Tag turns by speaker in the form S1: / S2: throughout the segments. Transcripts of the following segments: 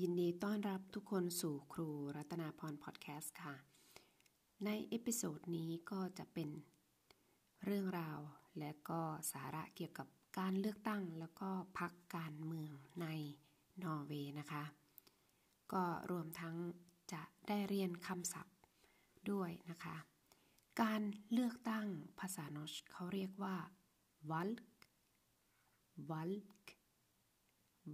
S1: ยินดีต้อนรับทุกคนสู่ครูรัตนาพรพอดแคสต์ค่ะ ใน episode นี้ก็จะเป็นเรื่องราวและก็สาระเกี่ยวกับการเลือกตั้งแล้วก็พรรคการเมืองในนอร์เวย์นะคะ ก็รวมทั้งจะได้เรียนคำศัพท์ด้วยนะคะ การเลือกตั้งภาษา norsk เขาเรียกว่า valg valg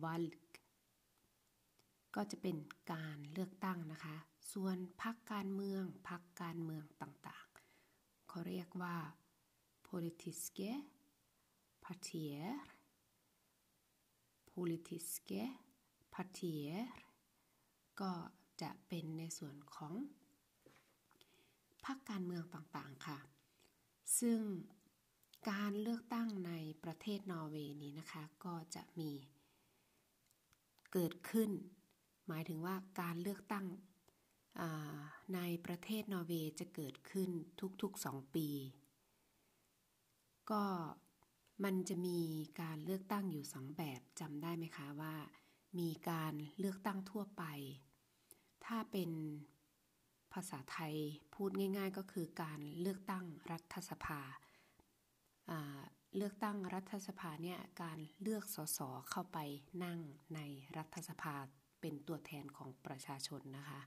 S1: valg ก็็จะเป็นการเลือกตั้งนะคะ ส่วนพักการเมืองพักการเมืองต่างๆ เขาเรียกว่า politiske partier politiske partier ก็จะเป็นในส่วนของพักการเมืองต่างๆค่ะ ซึ่งการเลือกตั้งในประเทศนอร์เวย์นี้นะคะ ก็จะมีเกิดขึ้น หมายถึงว่าการเลือกตั้งในประเทศนอร์เวย์จะเกิดขึ้นทุกๆสองปี ก็มันจะมีการเลือกตั้งอยู่สองแบบจำได้ไหมคะว่า มีการเลือกตั้งทั่วไป ถ้าเป็นภาษาไทยพูดง่ายๆ ก็คือการเลือกตั้งรัฐสภา เลือกตั้งรัฐสภาเนี่ยการเลือกสสเข้าไปนั่งในรัฐสภา เป็นตัวแทนของประชาชนนะคะ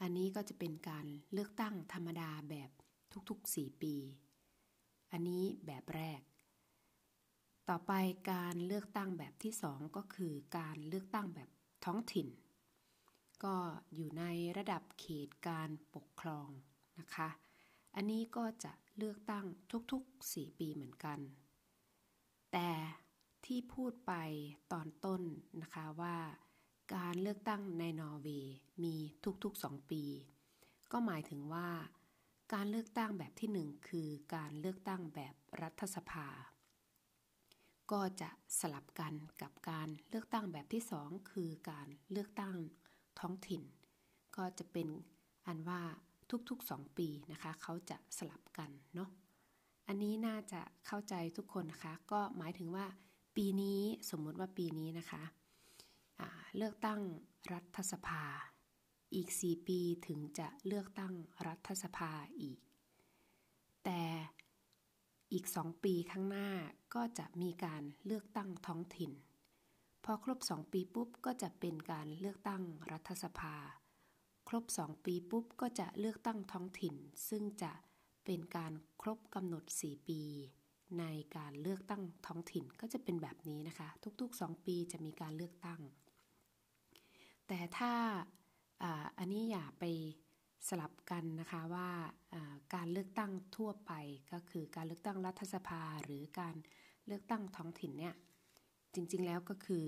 S1: อันนี้ก็จะเป็นการเลือกตั้งธรรมดาแบบทุกๆ 4 ปี อันนี้แบบแรก ต่อไปการเลือกตั้งแบบที่ 2 ก็คือการเลือกตั้งแบบท้องถิ่น ก็อยู่ในระดับเขตการปกครองนะคะ อันนี้ก็จะเลือกตั้งทุกๆ 4 ปีเหมือนกัน แต่ ที่พูดไปตอนต้นนะคะว่า การเลือกตั้งในนอร์เวย์มีทุกๆ 2 ปี ก็หมายถึงว่า การเลือกตั้งแบบที่ 1 คือการเลือกตั้งแบบรัฐสภา ก็จะสลับกันกับการเลือกตั้งแบบที่ 2 คือการเลือกตั้งท้องถิ่น ก็จะเป็นอันว่าทุกๆ 2 ปีนะคะ เขาจะสลับกันเนาะอันนี้น่าจะเข้าใจทุกคนนะคะ ก็หมายถึงว่า ปีนี้สมมุติว่าปีนี้นะคะเลือกตั้งรัฐสภา อีก 4 ปีถึงจะเลือกตั้งรัฐสภาอีก แต่อีก 2 ปีข้างหน้าก็จะมีการเลือกตั้งท้องถิ่น พอครบ 2 ปีปุ๊บก็จะเป็นการเลือกตั้งรัฐสภา ครบ 2 ปีปุ๊บก็จะเลือกตั้งท้องถิ่น ซึ่งจะเป็นการครบกำหนด 4 ปี ในการเลือกตั้งท้องถิ่นก็จะเป็นแบบนี้นะคะ ทุกๆ 2 ปีจะมีการเลือกตั้ง แต่ถ้าอันนี้อย่าไปสลับกันนะคะว่าการเลือกตั้งทั่วไปก็คือการเลือกตั้งรัฐสภาหรือการเลือกตั้งท้องถิ่นเนี่ยจริงๆแล้วก็คือ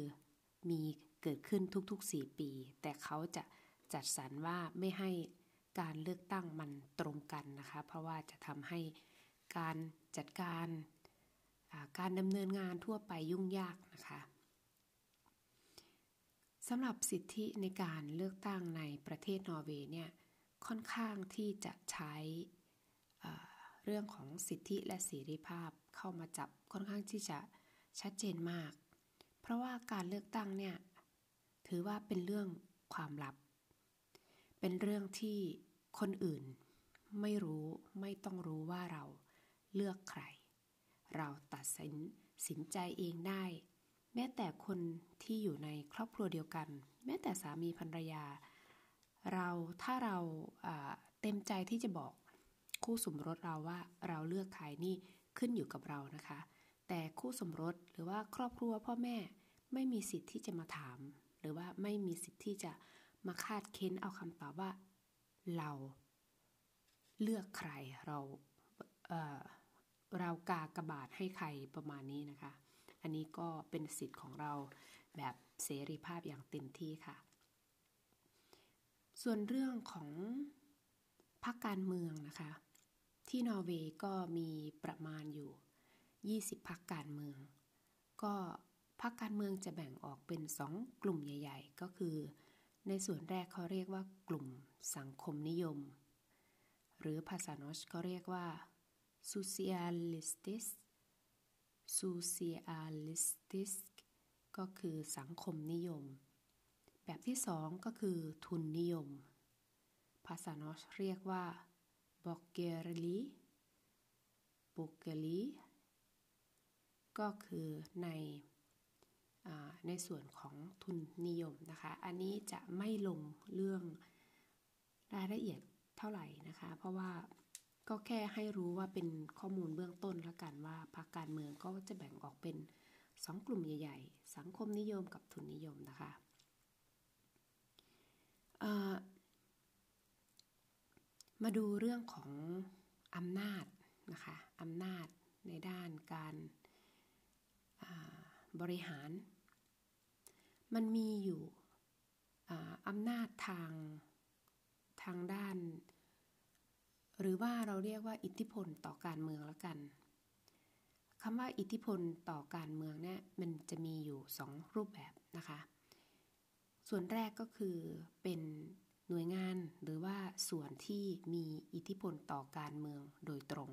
S1: มีเกิดขึ้นทุกๆ 4 ปี แต่เขาจะจัดสรรว่าไม่ให้การเลือกตั้งมันตรงกันนะคะ เพราะว่าจะทำให้การจัดการ การดำเนินงานทั่วไปยุ่งยากนะคะสำหรับสิทธิในการเลือกตั้งในประเทศนอร์เวย์เนี่ยค่อนข้างที่จะใช้เรื่องของสิทธิและเสรีภาพเข้ามาจับค่อนข้างที่จะชัดเจนมาก เพราะว่าการเลือกตั้งเนี่ยถือว่าเป็นเรื่องความลับ เป็นเรื่องที่คนอื่นไม่รู้ไม่ต้องรู้ว่าเราเลือกใคร เราตัดสินสินใจเองได้ แม้แต่คนที่อยู่ในครอบครัวเดียวกัน แม้แต่สามีภรรยา เราถ้าเราเต็มใจที่จะบอกคู่สมรสเราว่าเราเลือกใครนี่ขึ้นอยู่กับเรานะคะ แต่คู่สมรสหรือว่าครอบครัวพ่อแม่ไม่มีสิทธิ์ที่จะมาถาม หรือว่าไม่มีสิทธิ์ที่จะมาคาดเค้นเอาคำตอบว่า เราเลือกใครเราเเรากากระบาดให้ใครประมาณนี้นะคะ อันนี้ก็เป็นสิทธิ์ของเราแบบเสรีภาพอย่างเต็มที่ค่ะ ส่วนเรื่องของพรรคการเมืองนะคะ ที่นอร์เวย์ก็มีประมาณอยู่ 20พรรคการเมือง ก็พรรคการเมืองจะแบ่งออกเป็นสองกลุ่มใหญ่ ๆ ก็คือ ในส่วนแรกเขาเรียกว่ากลุ่มสังคมนิยม หรือภาษานอชก็เรียกว่า socialistisk socialistisk ก็คือสังคมนิยม แบบที่สองก็คือทุนนิยม ภาษานอชเรียกว่าบอกเกเรลีบุกเกลีก็คือในในส่วนของทุนนิยมนะคะ อันนี้จะไม่ลงเรื่องรายละเอียดเท่าไหร่นะคะ เพราะว่า ก็แค่ให้รู้ว่าเป็นข้อมูลเบื้องต้นละกันว่าพรรคการเมืองก็จะแบ่งออกเป็นสองกลุ่มใหญ่ ๆ สังคมนิยมกับทุนนิยมนะคะมาดูเรื่องของอำนาจนะคะอำนาจในด้านการบริหาร มันมีอยู่อำนาจทางทางด้าน หรือว่าเราเรียกว่าอิทธิพลต่อการเมืองแล้วกันคำว่าอิทธิพลต่อการเมืองเนี่ยมันจะมีอยู่สองรูปแบบนะคะ ส่วนแรกก็คือเป็นหน่วยงานหรือว่าส่วนที่มีอิทธิพลต่อการเมืองโดยตรง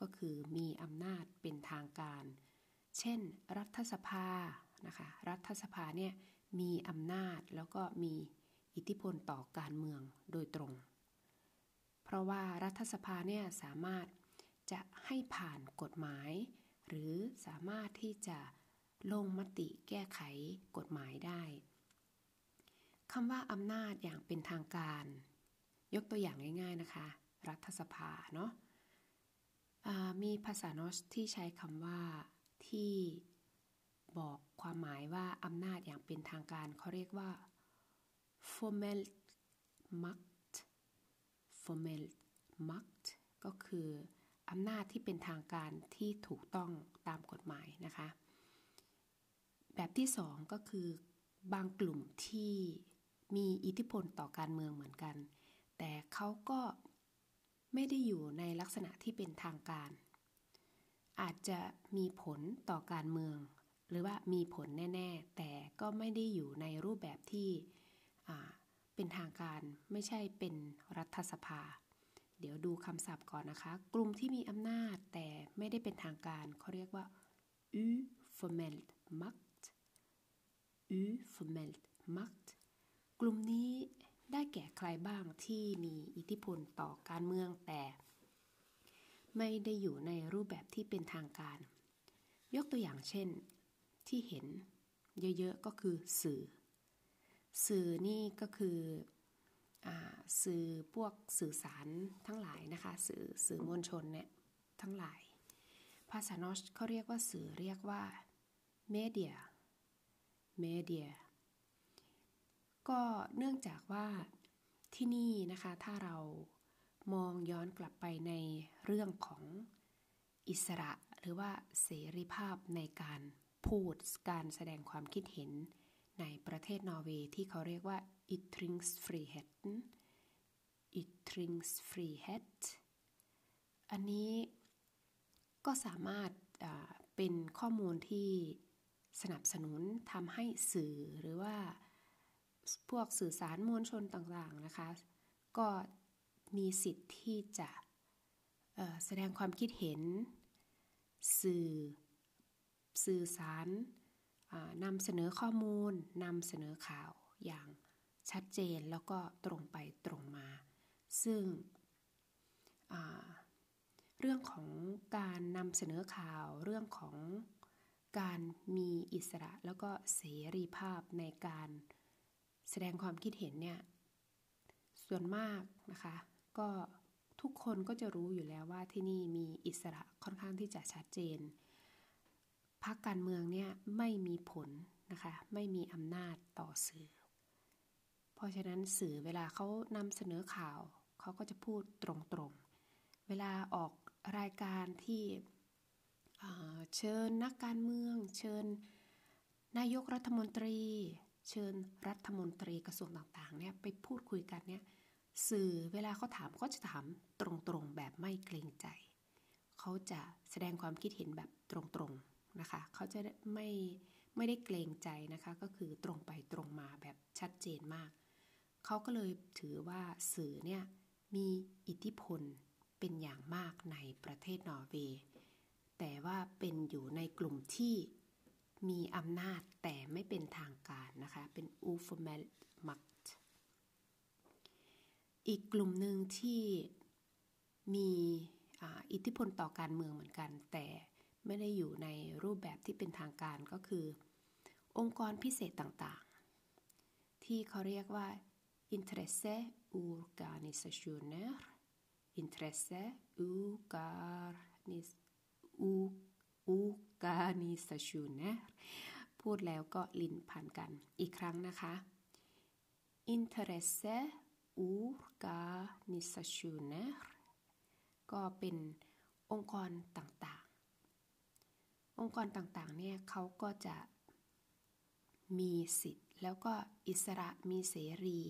S1: ก็คือมีอำนาจเป็นทางการ เช่น รัฐสภานะคะรัฐสภาเนี่ยมีอำนาจแล้วก็มีอิทธิพลต่อการเมืองโดยตรง เพราะว่ารัฐสภาเนี่ยสามารถจะให้ผ่านกฎหมาย หรือสามารถที่จะลงมติแก้ไขกฎหมายได้คำว่าอำนาจอย่างเป็นทางการ ยกตัวอย่างง่ายๆนะคะ รัฐสภาเนาะมีภาษาโนสที่ใช้คำว่าที่บอกความหมายว่าอำนาจอย่างเป็นทางการเขาเรียกว่า formel m a k formel makt ก็คืออำนาจที่เป็นทางการที่ถูกต้องตามกฎหมายนะคะ แบบที่สองก็คือบางกลุ่มที่มีอิทธิพลต่อการเมืองเหมือนกัน แต่เขาก็ไม่ได้อยู่ในลักษณะที่เป็นทางการ อาจจะมีผลต่อการเมือง หรือว่ามีผลแน่ ๆ แต่ก็ไม่ได้อยู่ในรูปแบบที่ เป็นทางการไม่ใช่เป็นรัฐสภา เดี๋ยวดูคำศัพท์ก่อนนะคะ กลุ่มที่มีอำนาจแต่ไม่ได้เป็นทางการเขาเรียกว่า u formell makt u formell makt กลุ่มนี้ได้แก่ใครบ้างที่มีอิทธิพลต่อการเมืองแต่ ไม่ได้อยู่ในรูปแบบที่เป็นทางการ ยกตัวอย่างเช่นที่เห็นเยอะๆก็คือสื่อ สื่อนี่ก็คืออสื่อพวกสื่อสารทั้งหลายนะคะ สื่อสื่อมวลชนเนี่ยทั้งหลาย ภาษานอชเขาเรียกว่าสื่อเรียกว่าเมเดียเมเดียก็เนื่องจากว่าที่นี่นะคะถ้าเรามองย้อนกลับไปในเรื่องของอิสระ หรือว่าเสรีภาพในการพูดการแสดงความคิดเห็น ในประเทศนอร์เวย์ที่เขาเรียกว่า ytringsfrihet ytringsfrihet อันนี้ก็สามารถเป็นข้อมูลที่สนับสนุนทำให้สื่อหรือว่าพวกสื่อสารมวลชนต่างๆนะคะ ก็มีสิทธิ์ที่จะแสดงความคิดเห็น สื่อสื่อสาร นำเสนอข้อมูลนำเสนอข่าวอย่างชัดเจนแล้วก็ตรงไปตรงมา ซึ่งเรื่องของการนำเสนอข่าวเรื่องของการมีอิสระแล้วก็เสรีภาพในการแสดงความคิดเห็นเนี่ยส่วนมากนะคะก็ทุกคนก็จะรู้อยู่แล้วว่าที่นี่มีอิสระค่อนข้างที่จะชัดเจน พรรคการเมืองเนี่ยไม่มีผลนะคะไม่มีอำนาจต่อสื่อ เพราะฉะนั้นสื่อเวลาเขานำเสนอข่าวเขาก็จะพูดตรงๆ เวลาออกรายการที่เชิญนักการเมือง เชิญนายกรัฐมนตรี เชิญรัฐมนตรีกระทรวงต่างๆเนี่ยไปพูดคุยกันเนี่ยสื่อเวลาเขาถามก็จะถามตรงๆแบบไม่เกรงใจ เขาจะแสดงความคิดเห็นแบบตรงๆ นะคะเขาจะไม่ไม่ได้เกรงใจนะคะ ก็คือตรงไปตรงมาแบบชัดเจนมาก เขาก็เลยถือว่าสื่อเนี่ยมีอิทธิพลเป็นอย่างมากในประเทศนอร์เวย์ แต่ว่าเป็นอยู่ในกลุ่มที่มีอำนาจแต่ไม่เป็นทางการนะคะ เป็นอู formell makt อีกกลุ่มหนึ่งที่มีอิทธิพลต่อการเมืองเหมือนกัน แต่ ไม่ได้อยู่ในรูปแบบที่เป็นทางการก็คือ องค์กรพิเศษต่างๆ ที่เขาเรียกว่า interesse organisationer interesse organis organisationer พูดแล้วก็ลิ้นผ่านกันอีกครั้งนะคะ interesse organisationer ก็เป็นองค์กรต่าง องค์กรต่างๆเนี่ยเขาก็จะมีสิทธิ์ แล้วก็อิสระมีเสรี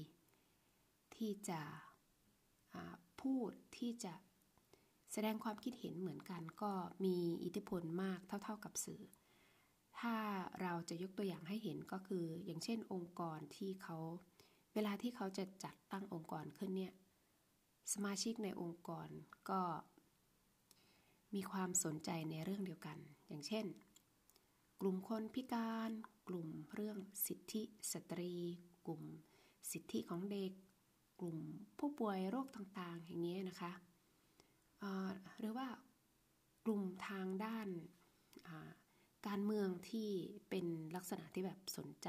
S1: ที่จะพูดที่จะแสดงความคิดเห็นเหมือนกัน ก็มีอิทธิพลมากเท่า ๆกับสื่อ ถ้าเราจะยกตัวอย่างให้เห็นก็คือ อย่างเช่นองค์กรที่เขาเวลาที่เขาจะจัดตั้งองค์กรขึ้นเนี่ยสมาชิกในองค์กรก็มีความสนใจในเรื่องเดียวกัน อย่างเช่น กลุ่มคนพิการ กลุ่มเรื่องสิทธิสตรี กลุ่มสิทธิของเด็ก กลุ่มผู้ป่วยโรคต่างๆ อย่างนี้นะคะหรือว่ากลุ่มทางด้านการเมืองที่เป็นลักษณะที่แบบสนใจ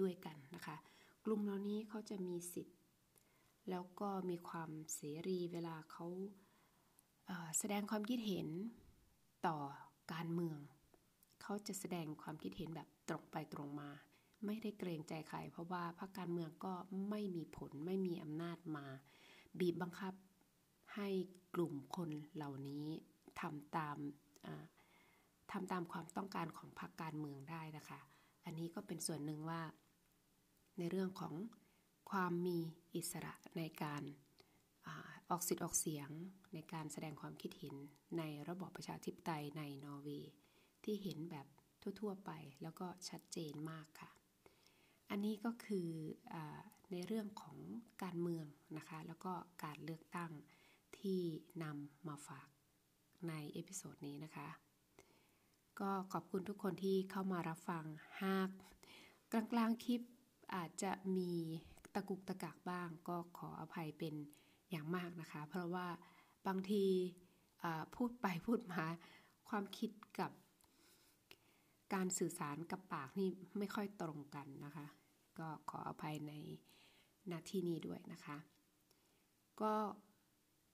S1: ด้วยกันนะคะ กลุ่มเหล่านี้เขาจะมีสิทธิ์ แล้วก็มีความเสรีเวลาเขาแสดงความคิดเห็นต่อ การเมือง เขาจะแสดงความคิดเห็นแบบตรงไปตรงมา ไม่ได้เกรงใจใคร เพราะว่าพรรคการเมืองก็ไม่มีผลไม่มีอำนาจมา บีบบังคับให้กลุ่มคนเหล่านี้ทำตามทำตามความต้องการของพรรคการเมืองได้นะคะ อันนี้ก็เป็นส่วนหนึ่งว่า ในเรื่องของความมีอิสระในการ ออกสิทธิ์ออกเสียงในการแสดงความคิดเห็นในระบอบประชาธิปไตยในนอร์เวย์ที่เห็นแบบทั่วๆไปแล้วก็ชัดเจนมากค่ะ อันนี้ก็คืออในเรื่องของการเมืองนะคะ แล้วก็การเลือกตั้งที่นำมาฝากใน episode นี้นะคะ ก็ขอบคุณทุกคนที่เข้ามารับฟังหากกลางๆคลิปอาจจะมีตะกุกตะกักบ้าง ก็ขออภัยเป็น อย่างมากนะคะ เพราะว่าบางทีพูดไปพูดมา ความคิดกับการสื่อสารกับปากนี่ไม่ค่อยตรงกันนะคะ ก็ขออภัยในนาทีนี้ด้วยนะคะ ก็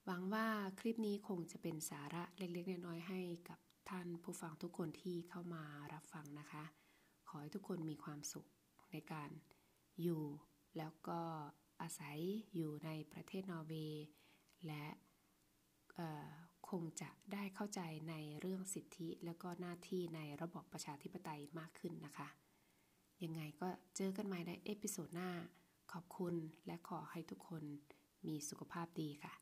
S1: หวังว่าคลิปนี้คงจะเป็นสาระเล็กๆน้อยๆให้กับท่านผู้ฟังทุกคนที่เข้ามารับฟังนะคะ ขอให้ทุกคนมีความสุขในการอยู่แล้วก็ อาศัยอยู่ในประเทศนอร์เวย์ และคงจะได้เข้าใจในเรื่องสิทธิและก็หน้าที่ในระบบประชาธิปไตยมากขึ้นนะคะ ยังไงก็เจอกันใหม่ใน episode หน้า ขอบคุณและขอให้ทุกคนมีสุขภาพดีค่ะ